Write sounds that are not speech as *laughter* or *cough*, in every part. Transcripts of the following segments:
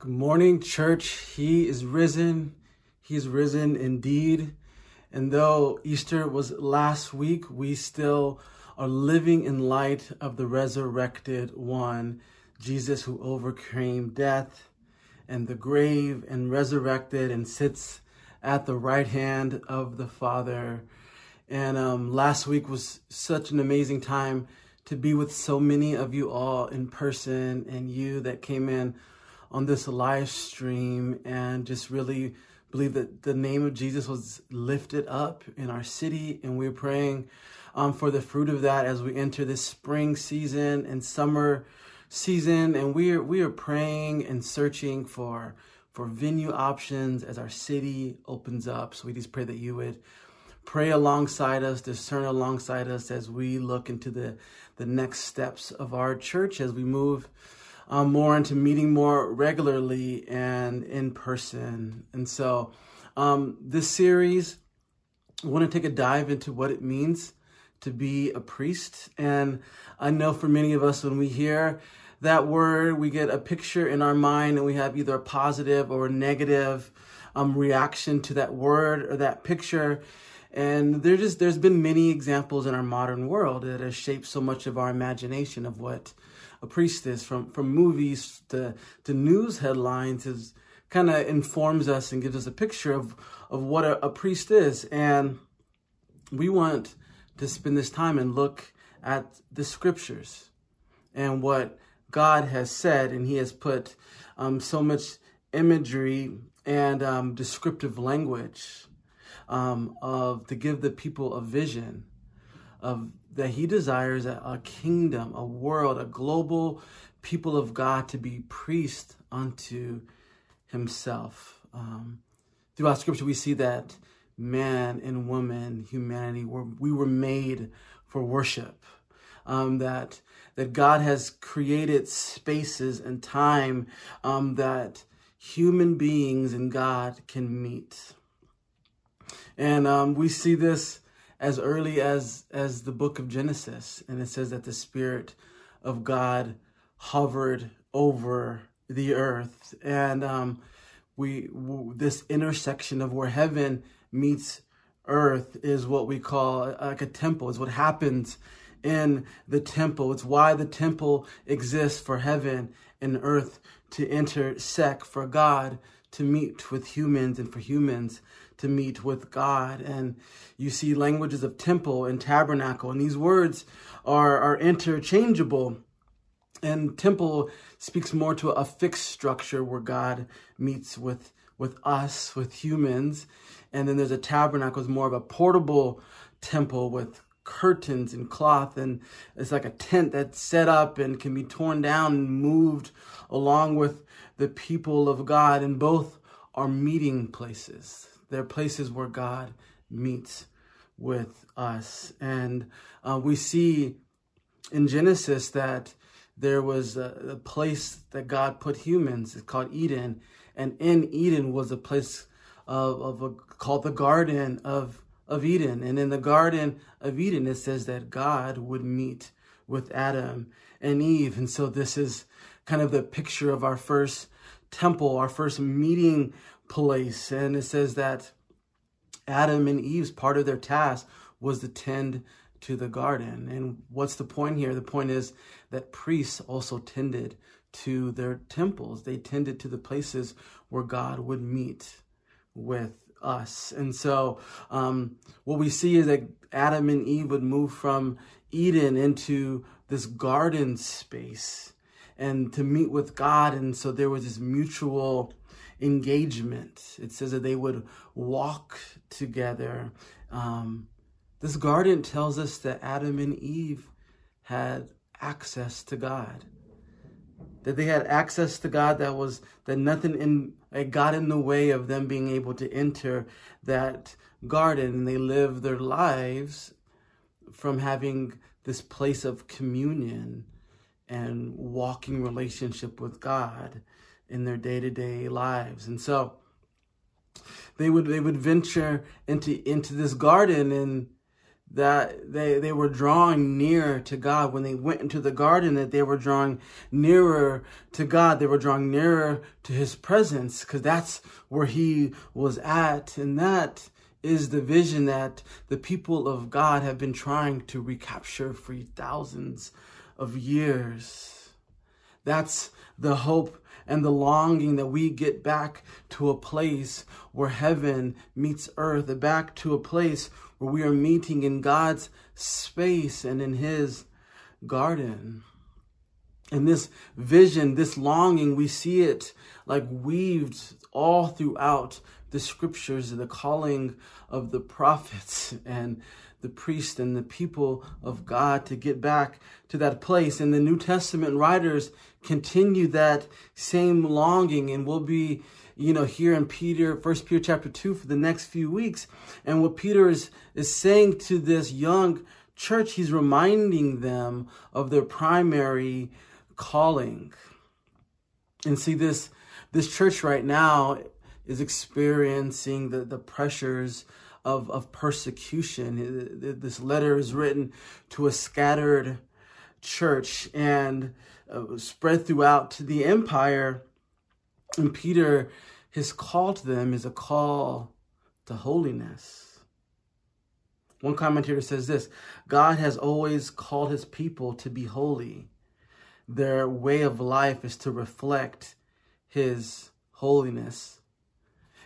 Good morning, church. He is risen. He is risen indeed. And though Easter was last week, we still are living in light of the resurrected one, Jesus, who overcame death and the grave and resurrected and sits at the right hand of the Father. And um, last week was such an amazing time to be with so many of you all in person and you that came in on this live stream and just really believe that the name of Jesus was lifted up in our city. And we're praying um, for the fruit of that as we enter this spring season and summer season. And we are, we are praying and searching for, for venue options as our city opens up. So we just pray that you would pray alongside us, discern alongside us as we look into the, the next steps of our church as we move um, more into meeting more regularly and in person. And so, um, this series, I want to take a dive into what it means to be a priest. And I know for many of us, when we hear that word, we get a picture in our mind and we have either a positive or a negative um, reaction to that word or that picture. And there just there's been many examples in our modern world that have shaped so much of our imagination of what a priestess from, from movies to, to news headlines is kind of informs us and gives us a picture of, of what a, a priest is. And we want to spend this time and look at the scriptures and what God has said. And he has put um, so much imagery and um, descriptive language um, of to give the people a vision of that he desires a, a kingdom, a world, a global people of God to be priest unto himself. Um, throughout scripture, we see that man and woman, humanity, were, we were made for worship. Um, that that God has created spaces and time um, that human beings and God can meet. And um, we see this as early as as the book of Genesis, and it says that the Spirit of God hovered over the earth, and um, we this intersection of where heaven meets earth is what we call like a temple. Is what happens in the temple. It's why the temple exists for heaven and earth to intersect for God to meet with humans and for humans to meet with God. And you see languages of temple and tabernacle, and these words are, are interchangeable. And temple speaks more to a fixed structure where God meets with, with us, with humans. And then there's a tabernacle, it's more of a portable temple with curtains and cloth and it's like a tent that's set up and can be torn down and moved along with the people of God and both are meeting places they're places where God meets with us. And uh, we see in Genesis that there was a, a, place that God put humans. It's called Eden. And in Eden was a place of, of a, called the Garden of, of Eden. And in the Garden of Eden, it says that God would meet with Adam and Eve. And so this is kind of the picture of our first temple, our first meeting place. And it says that Adam and Eve's part of their task was to tend to the garden. And what's the point here? The point is that priests also tended to their temples. They tended to the places where God would meet with us. And so um, what we see is that Adam and Eve would move from Eden into this garden space and to meet with God. And so there was this mutual engagement. It says that they would walk together. Um, this garden tells us that Adam and Eve had access to God. That they had access to God that was that nothing in it got in the way of them being able to enter that garden and they lived their lives from having this place of communion and walking relationship with God in their day-to-day lives. And so they would they would venture into into this garden and that they, they were drawing near to God. When they went into the garden, that they were drawing nearer to God. They were drawing nearer to his presence because that's where he was at. And that is the vision that the people of God have been trying to recapture for thousands of years. That's the hope and the longing that we get back to a place where heaven meets earth, back to a place where we are meeting in God's space and in His garden. And this vision, this longing, we see it like weaved all throughout the scriptures, and the calling of the prophets *laughs* and the priest and the people of God to get back to that place. And the New Testament writers continue that same longing and we'll be you know, here in Peter, First Peter chapter 2 for the next few weeks. And what Peter is, is saying to this young church, he's reminding them of their primary calling. And see, this, this church right now is experiencing the, the pressures of, of persecution. This letter is written to a scattered church and uh, spread throughout the empire. And Peter his call to them is a call to holiness. One commentator says this God has always called his people to be holy. Their way of life is to reflect his holiness.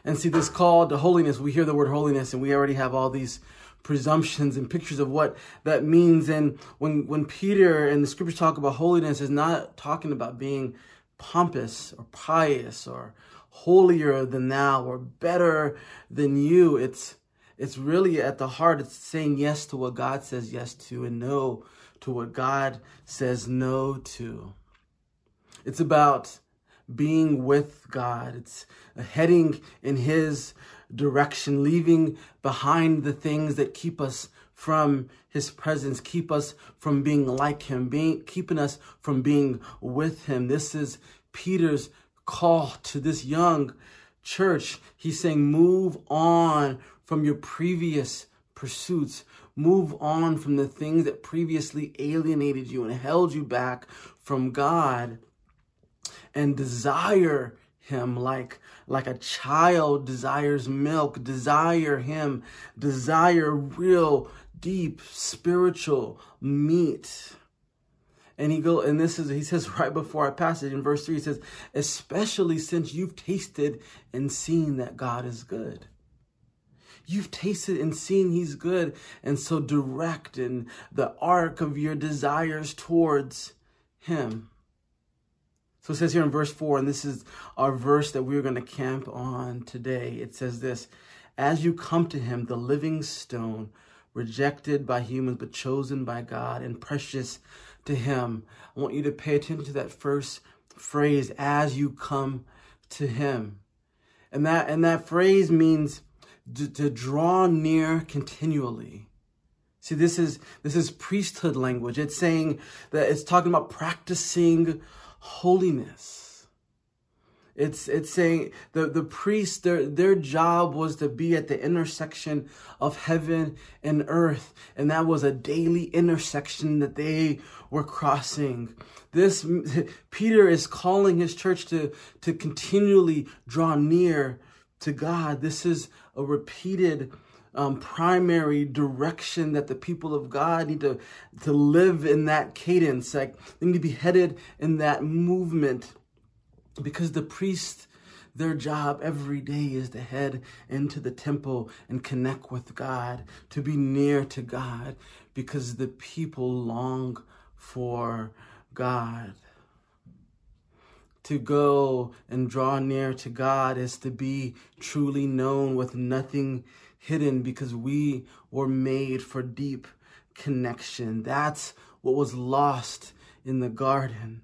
And see, this call to holiness, we hear the word holiness and we already have all these presumptions and pictures of what that means. And when, when Peter and the scriptures talk about holiness, is not talking about being pompous or pious or holier than thou or better than you. It's it's really at the heart, it's saying yes to what God says yes to and no to what God says no to. It's about being with God. It's heading in His direction, leaving behind the things that keep us from His presence, keep us from being like Him, being keeping us from being with Him. This is Peter's call to this young church. He's saying, move on from your previous pursuits. Move on from the things that previously alienated you and held you back from God and desire him like like a child desires milk desire him desire real deep spiritual meat. And he go and this is he says *laughs* right before our passage in verse 3 he says especially since you've tasted and seen that god is good. You've tasted and seen he's good and so direct in the arc of your desires towards him. So it says here in verse 4 and this is our verse that we're going to camp on today. It says this as you come to him the living stone rejected by humans but chosen by god and precious to him. I want you to pay attention to that first phrase as you come to him. And that and that phrase means to, to draw near continually. See, this is this is priesthood language. It's saying that it's talking about practicing holiness. It's it's saying the, the priests, their their job was to be at the intersection of heaven and earth. And that was a daily intersection that they were crossing. This *laughs* Peter is calling his church to, to continually draw near to God. This is a repeated um, primary direction that the people of God need to, to live in that cadence. Like they need to be headed in that movement because the priest their job every day is to head into the temple and connect with God, to be near to God, because the people long for God. To go and draw near to God is to be truly known with nothing hidden because we were made for deep connection. That's what was lost in the garden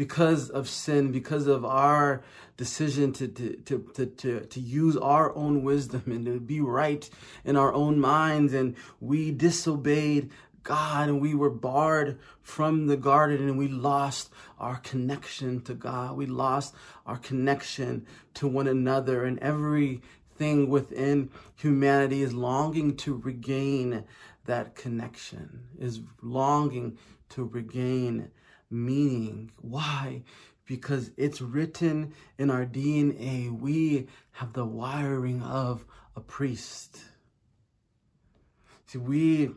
because of sin, because of our decision to, to, to, to, to, to use our own wisdom and to be right in our own minds. And we disobeyed God and we were barred from the garden and we lost our connection to God. We lost our connection to one another and everything within humanity is longing to regain that connection, is longing to regain meaning. Why? Because it's written in our DNA. We have the wiring of a priest. See, we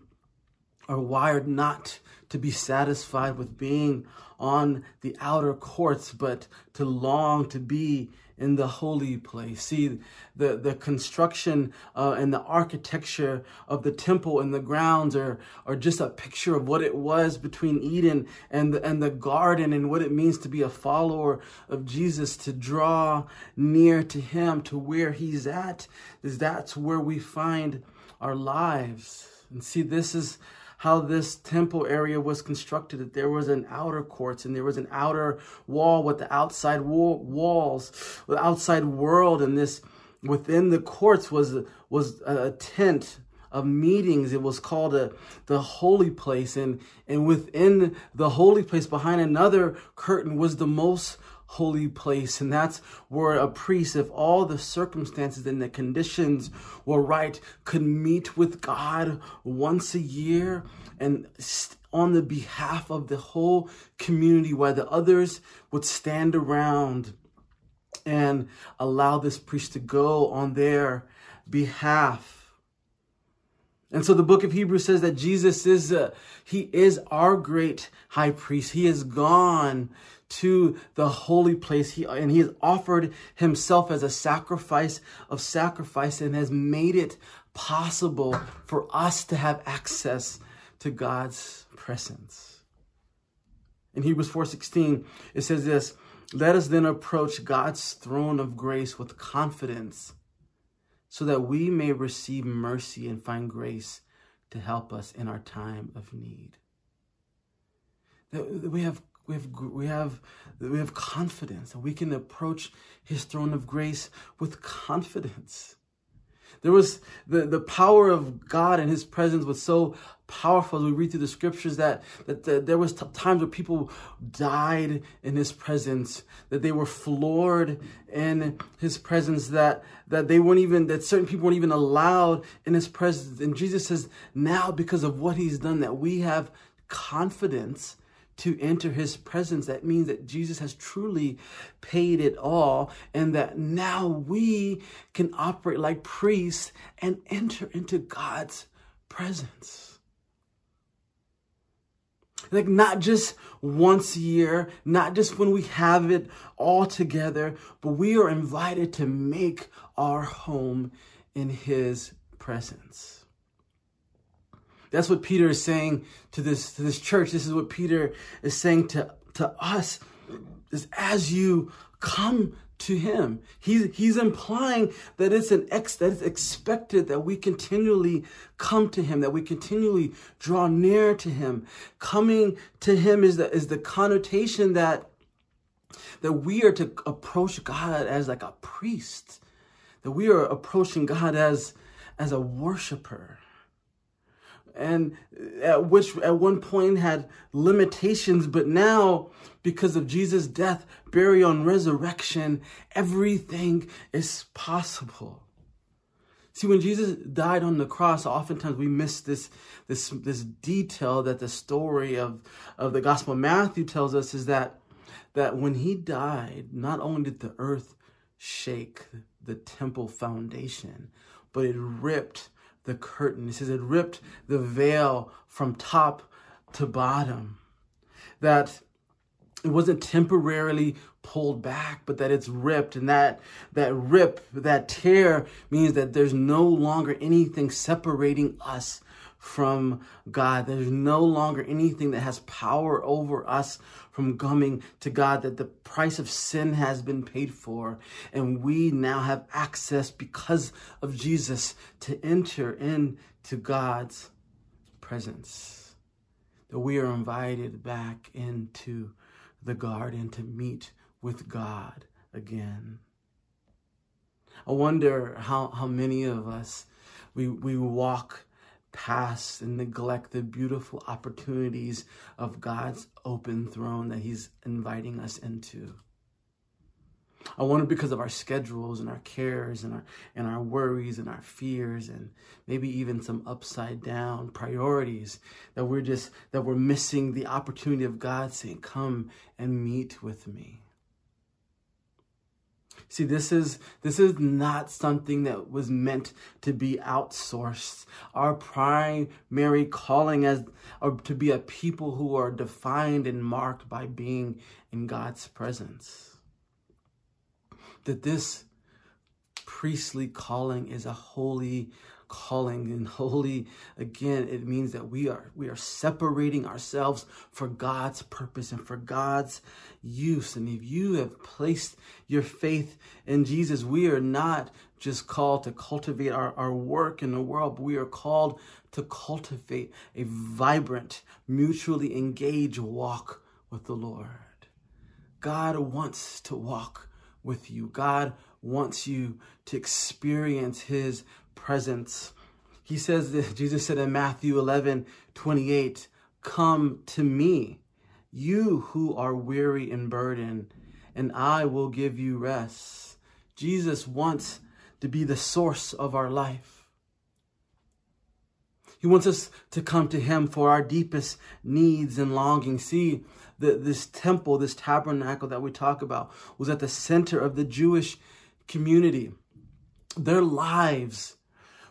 are wired not to be satisfied with being on the outer courts, but to long to be in the holy place. See, the, the construction uh, and the architecture of the temple and the grounds are, are just a picture of what it was between Eden and the, and the garden and what it means to be a follower of Jesus, to draw near to him, to where he's at. Is that's where we find our lives. And see, this is how this temple area was constructed. That there was an outer courts and there was an outer wall with the outside wall, walls, the outside world, and this within the courts was was a tent of meetings. It was called a, the holy place, and and within the holy place, behind another curtain, was the most holy place. And that's where a priest, if all the circumstances and the conditions were right, could meet with God once a year and on the behalf of the whole community while the others would stand around and allow this priest to go on their behalf. And so the book of Hebrews says that Jesus is, uh, he is our great high priest. He has gone to the holy place. He, and he has offered himself as a sacrifice of sacrifice and has made it possible for us to have access to God's presence. In Hebrews 4:16, it says this, "Let us then approach God's throne of grace with confidence, so that we may receive mercy and find grace to help us in our time of need." That we have we have we have we have confidence and we can approach his throne of grace with confidence there was the, the power of God and his presence was so powerful as we read through the scriptures that, that, there was t- times where people died in his presence, that they were floored in his presence, that, that they weren't even, that certain people weren't even allowed in his presence. And Jesus says, now because of what he's done, that we have confidence to enter his presence. That means that Jesus has truly paid it all and that now we can operate like priests and enter into God's presence. Like not just once a year, not just when we have it all together, but we are invited to make our home in his presence. That's what Peter is saying to this, to this church. This is what Peter is saying to, to us is as you come to him. He's, he's implying that it's an ex, that it's expected that we continually come to him, that we continually draw near to him. Coming to him is the, is the connotation that, that we are to approach God as like a priest, that we are approaching God as, as a worshiper and at which at one point had limitations, but now because of Jesus' death, burial, and resurrection, everything is possible. See, when Jesus died on the cross, oftentimes we miss this, this, this detail that the story of, of the Gospel of Matthew tells us is that, that when he died, not only did the earth shake the temple foundation, but it ripped the curtain. It says it ripped the veil from top to bottom. That it wasn't temporarily pulled back, but that it's ripped. And that, that rip, that tear means that there's no longer anything separating us from God. There's no longer anything that has power over us from coming to God, that the price of sin has been paid for. And we now have access because of Jesus to enter into God's presence. That we are invited back into the garden to meet with God again. I wonder how, how many of us we, we walk past and neglect the beautiful opportunities of God's open throne that He's inviting us into. I wonder because of our schedules and our cares and our and our worries and our fears and maybe even some upside down priorities that we're just that we're missing the opportunity of God saying, "Come and meet with me." See, this is this is not something that was meant to be outsourced. Our primary calling as or to be a people who are defined and marked by being in God's presence that this priestly calling is a holy calling and *laughs* holy. Again it means that we are we are separating ourselves for God's purpose and for God's use. And if you have placed your faith in Jesus we are not just called to cultivate our, our work in the world but we are called to cultivate a vibrant mutually engaged walk with the Lord. God wants to walk with you. God wants you to experience his presence. He says that *laughs* Jesus said in Matthew 11, 28, come to me, you who are weary and burdened, and I will give you rest. Jesus wants to be the source of our life. He wants us to come to him for our deepest needs and longings. See, the, this temple, this tabernacle that we talk about, was at the center of the Jewish community. Their lives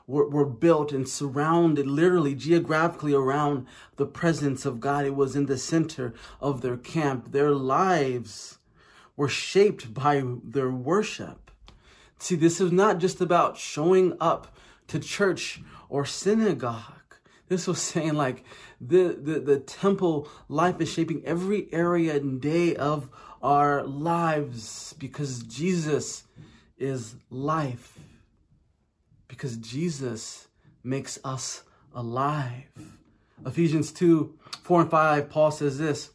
were, were built and surrounded literally geographically around the presence of God. It was in the center of their camp. Their lives were shaped by their worship. See, this is not just about showing up to church or synagogue. This was saying like the, the, the temple life is shaping every area and day of our lives because Jesus is life. Because Jesus makes us alive. Ephesians 2, 4 and 5, Paul says this,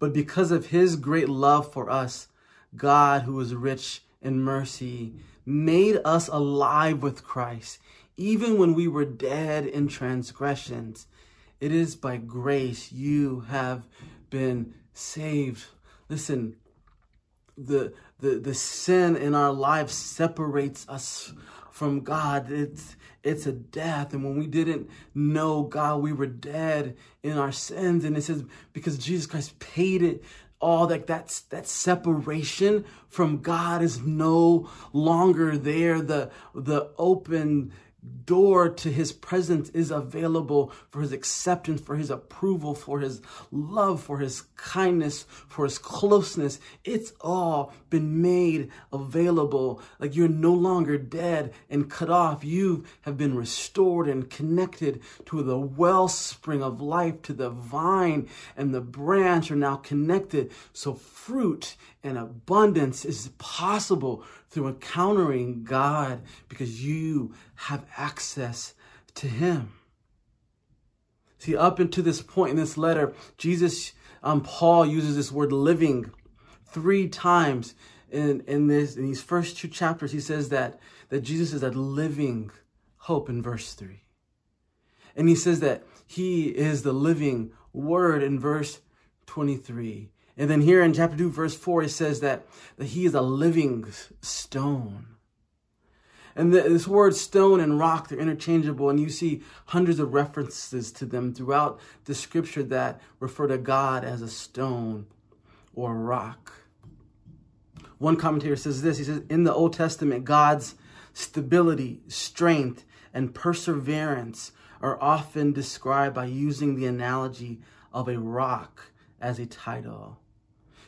But because of his great love for us, God, who is rich in mercy, made us alive with Christ even when we were dead in transgressions. It is by grace you have been saved. Listen, the, the, the sin in our lives separates us from God. It's, it's a death. And when we didn't know God, we were dead in our sins. And it says, because Jesus Christ paid it all that that's that separation from God is no longer there. The the open door to his presence is available for his acceptance, for his approval, for his love, for his kindness, for his closeness. It's all been made available. Like you're no longer dead and cut off. You have been restored and connected to the wellspring of life, to the vine and the branch are now connected. So fruit and abundance is possible through encountering God because you have access to Him. See, up until this point in this letter, Jesus, um, Paul uses this word living three times in, in this in these first two chapters. He says that, that Jesus is a living hope in verse 3. And he says that he is the living word in verse 23. And then here in chapter 2, verse 4, it says that, that he is a living stone. And the, this word stone and rock, they're interchangeable, and you see hundreds of references to them throughout the scripture that refer to God as a stone or rock. One commentator says this He says, In the Old Testament, God's stability, strength, and perseverance are often described by using the analogy of a rock as a title.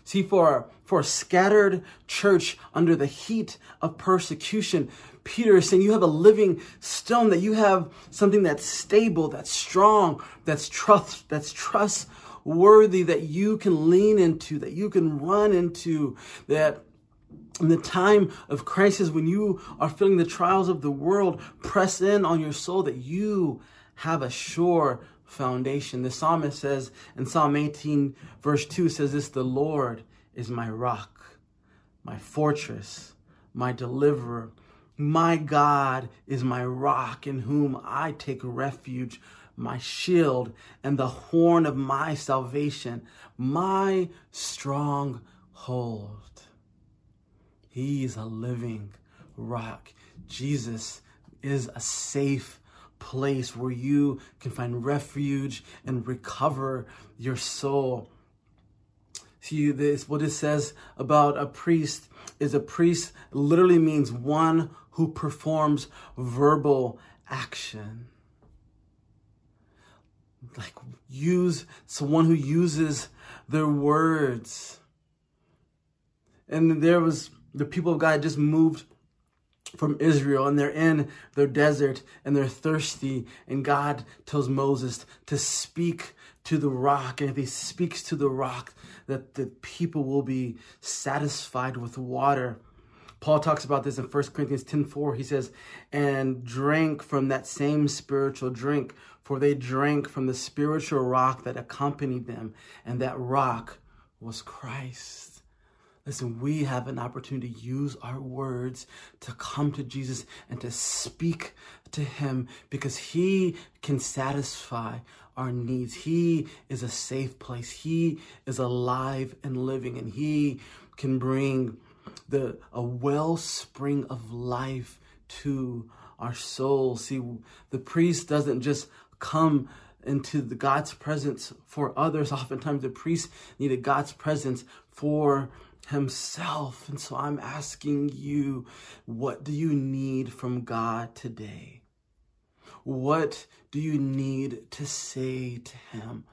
See, for, for a scattered church under the heat of persecution, Peter is saying you have a living stone, that you have something that's stable, that's strong, that's trust, that's trustworthy, that you can lean into, that you can run into, that in the time of crisis, when you are feeling the trials of the world press in on your soul, that you have a sure foundation. The psalmist says in Psalm 18, verse 2 says this The Lord is my rock, my fortress, my deliverer. My God is my rock in whom I take refuge, my shield and the horn of my salvation, my stronghold. He is a living rock. Jesus is a safe place where you can find refuge and recover your soul. See, this what it says about a priest is a priest literally means one who performs verbal action. Like use someone who uses their words. And there was the people of God just moved from Israel and they're in their desert and they're thirsty. And God tells Moses to speak to the rock. And if he speaks to the rock, that the people will be satisfied with water. Paul talks about this in 1 Corinthians 10 4. He says, and drank from that same spiritual drink, for they drank from the spiritual rock that accompanied them, and that rock was Christ. Listen, we have an opportunity to use our words to come to Jesus and to speak to him because he can satisfy our needs. He is a safe place. He is alive and living and he can bring the a wellspring of life to our souls. See, the priest doesn't just come into the God's presence for others. Oftentimes the priest needed God's presence for himself. And so I'm asking you, what do you need from God today? What do you need to say to him?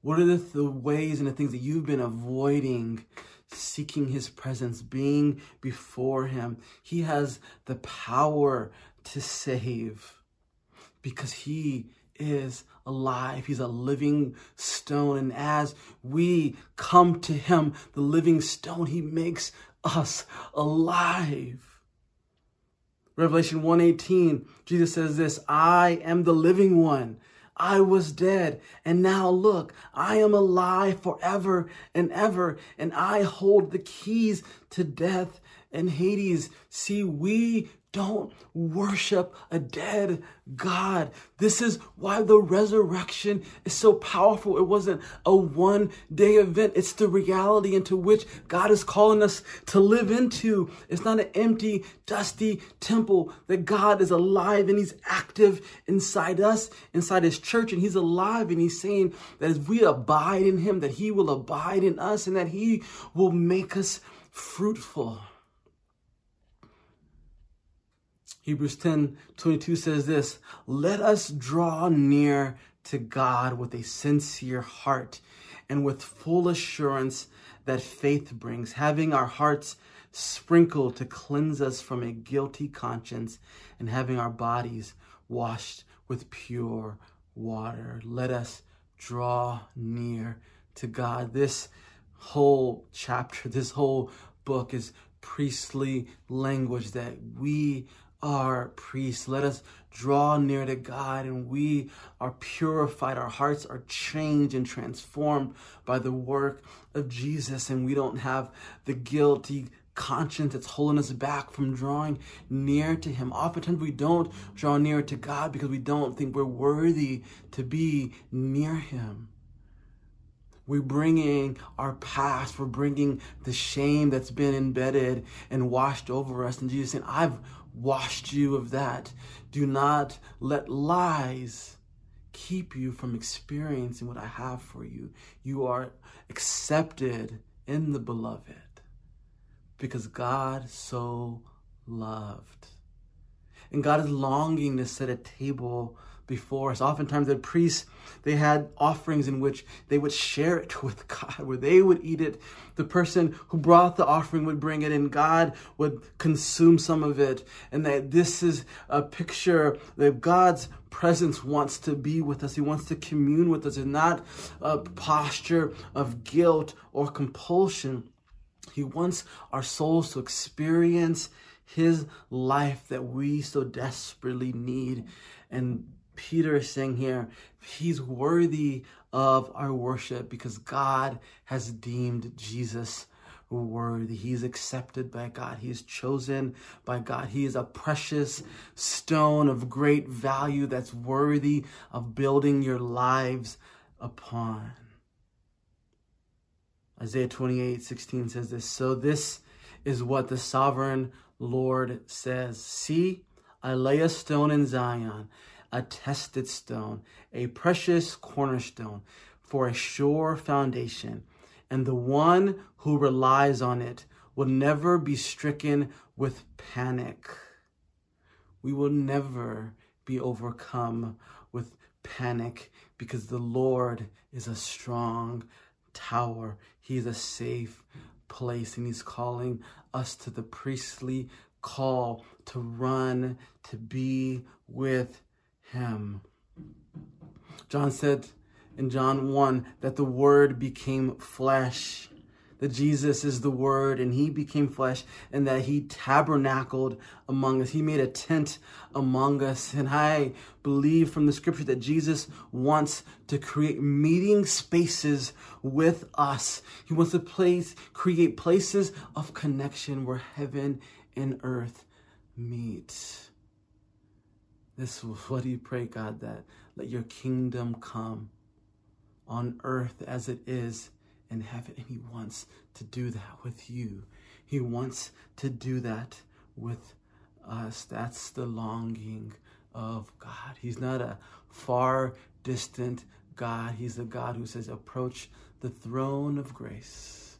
What are the, the ways and the things that you've been avoiding seeking his presence, being before him? He has the power to save because he is alive. He's a living stone. And as we come to him, the living stone, he makes us alive. Revelation 1:18, Jesus says this, I am the living one. I was dead, and now look, I am alive forever and ever, and I hold the keys to death and Hades. See, we don't worship a dead God. This is why the resurrection is so powerful. It wasn't a one day event. It's the reality into which God is calling us to live into. It's not an empty, dusty temple that God is alive and he's active inside us, inside his church. And he's alive and he's saying that as we abide in him, that he will abide in us and that he will make us fruitful. Hebrews 10 22 says this Let us draw near to God with a sincere heart and with full assurance that faith brings, having our hearts sprinkled to cleanse us from a guilty conscience and having our bodies washed with pure water. Let us draw near to God. This whole chapter, *laughs* this whole book is priestly language that we are priests. Let us draw near to God and we are purified. Our hearts are changed and transformed by the work of Jesus. And we don't have the guilty conscience that's holding us back from drawing near to Him. Oftentimes we don't draw near to God because we don't think we're worthy to be near Him. We're bringing our past. We're bringing the shame that's been embedded and washed over us. And Jesus saying, I've washed you of that. Do not let lies keep you from experiencing what I have for you. You are accepted in the beloved because God so loved. And God is longing to set a table before us. Oftentimes the priests, they had offerings in which they would share it *laughs* with God, where they would eat it. The person who brought the offering would bring it and God would consume some of it. And that this is a picture that God's presence wants to be with us. He wants to commune with us. It's not a posture of guilt or compulsion. He wants our souls to experience his life that we so desperately need. And Peter is saying here, he's worthy of our worship because God has deemed Jesus worthy. He's accepted by God. He is chosen by God. He is a precious stone of great value that's worthy of building your lives upon. Isaiah 28, 16 says this, So this is what the sovereign Lord says. See, I lay a stone in Zion, a tested stone, a precious cornerstone for a sure foundation. And the one who relies on it will never be stricken with panic. We will never be overcome with panic because the Lord is a strong tower. He's a safe place and he's calling us to the priestly call to run, to be with him. John said in John 1 that the word became flesh that Jesus is the Word and He became flesh and that He tabernacled among us. He made a tent among us. And I believe from the scripture that Jesus wants to create meeting spaces with us. He wants to place, create places of connection where heaven and earth meet. This is *laughs* what you pray, God, that let your kingdom come on earth as it is in heaven. And he wants to do that with you. He wants to do that with us. That's the longing of God. He's not a far distant God. He's a God who says, approach the throne of grace.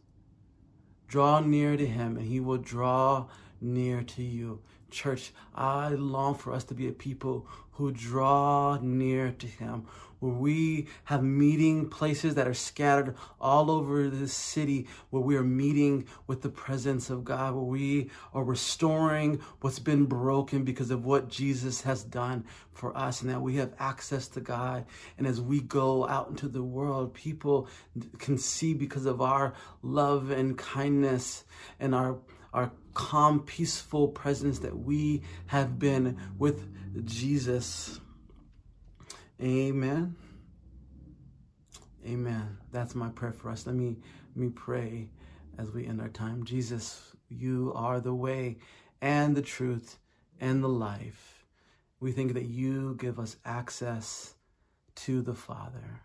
Draw near to him and he will draw near to you. Church, I long for us to be a people who draw near to him, where we have meeting places that are scattered all over the city, where we are meeting with the presence of God, where we are restoring what's been broken because of what Jesus has done for us, and that we have access to God. And as we go out into the world, people can see because of our love and kindness and our our calm, peaceful presence that we have been with Jesus. Amen. Amen. That's my prayer for us. Let me let me pray as we end our time. Jesus, you are the way and the truth and the life. We think that you give us access to the Father.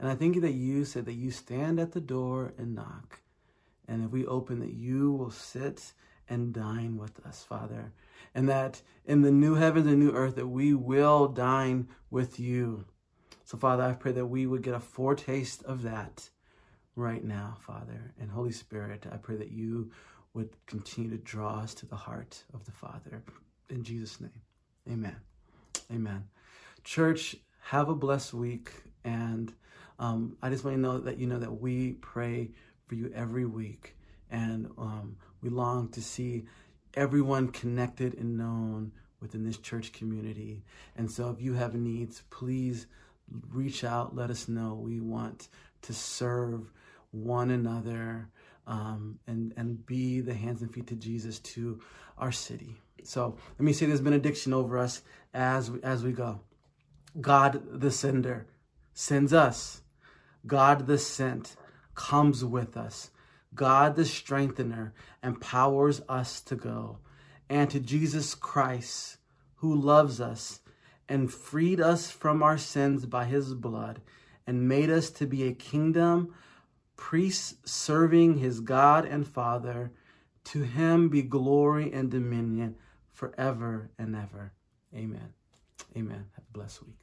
And I think that you said that you stand at the door and knock. And if we open that you will sit and dine with us, Father. And that in the new heavens and new earth that we will dine with you. So, Father, I pray that we would get a foretaste of that right now, Father. And Holy Spirit, I pray that you would continue to draw us to the heart of the Father. In Jesus' name, amen. Amen. Church, have a blessed week. And um, I just want to know that you know that we pray for you every week. And um, we long to see everyone connected and known within this church community. And so if you have needs, please reach out, let us know. We want to serve one another um, and, and be the hands and feet to Jesus to our city. So let me say this benediction over us as we, as we go. God the sender sends us. God the sent comes with us. God the strengthener empowers us to go. And to Jesus Christ, who loves us and freed us from our sins by his blood and made us to be a kingdom, priests serving his God and Father. To him be glory and dominion forever and ever. Amen. Amen. Have a blessed week.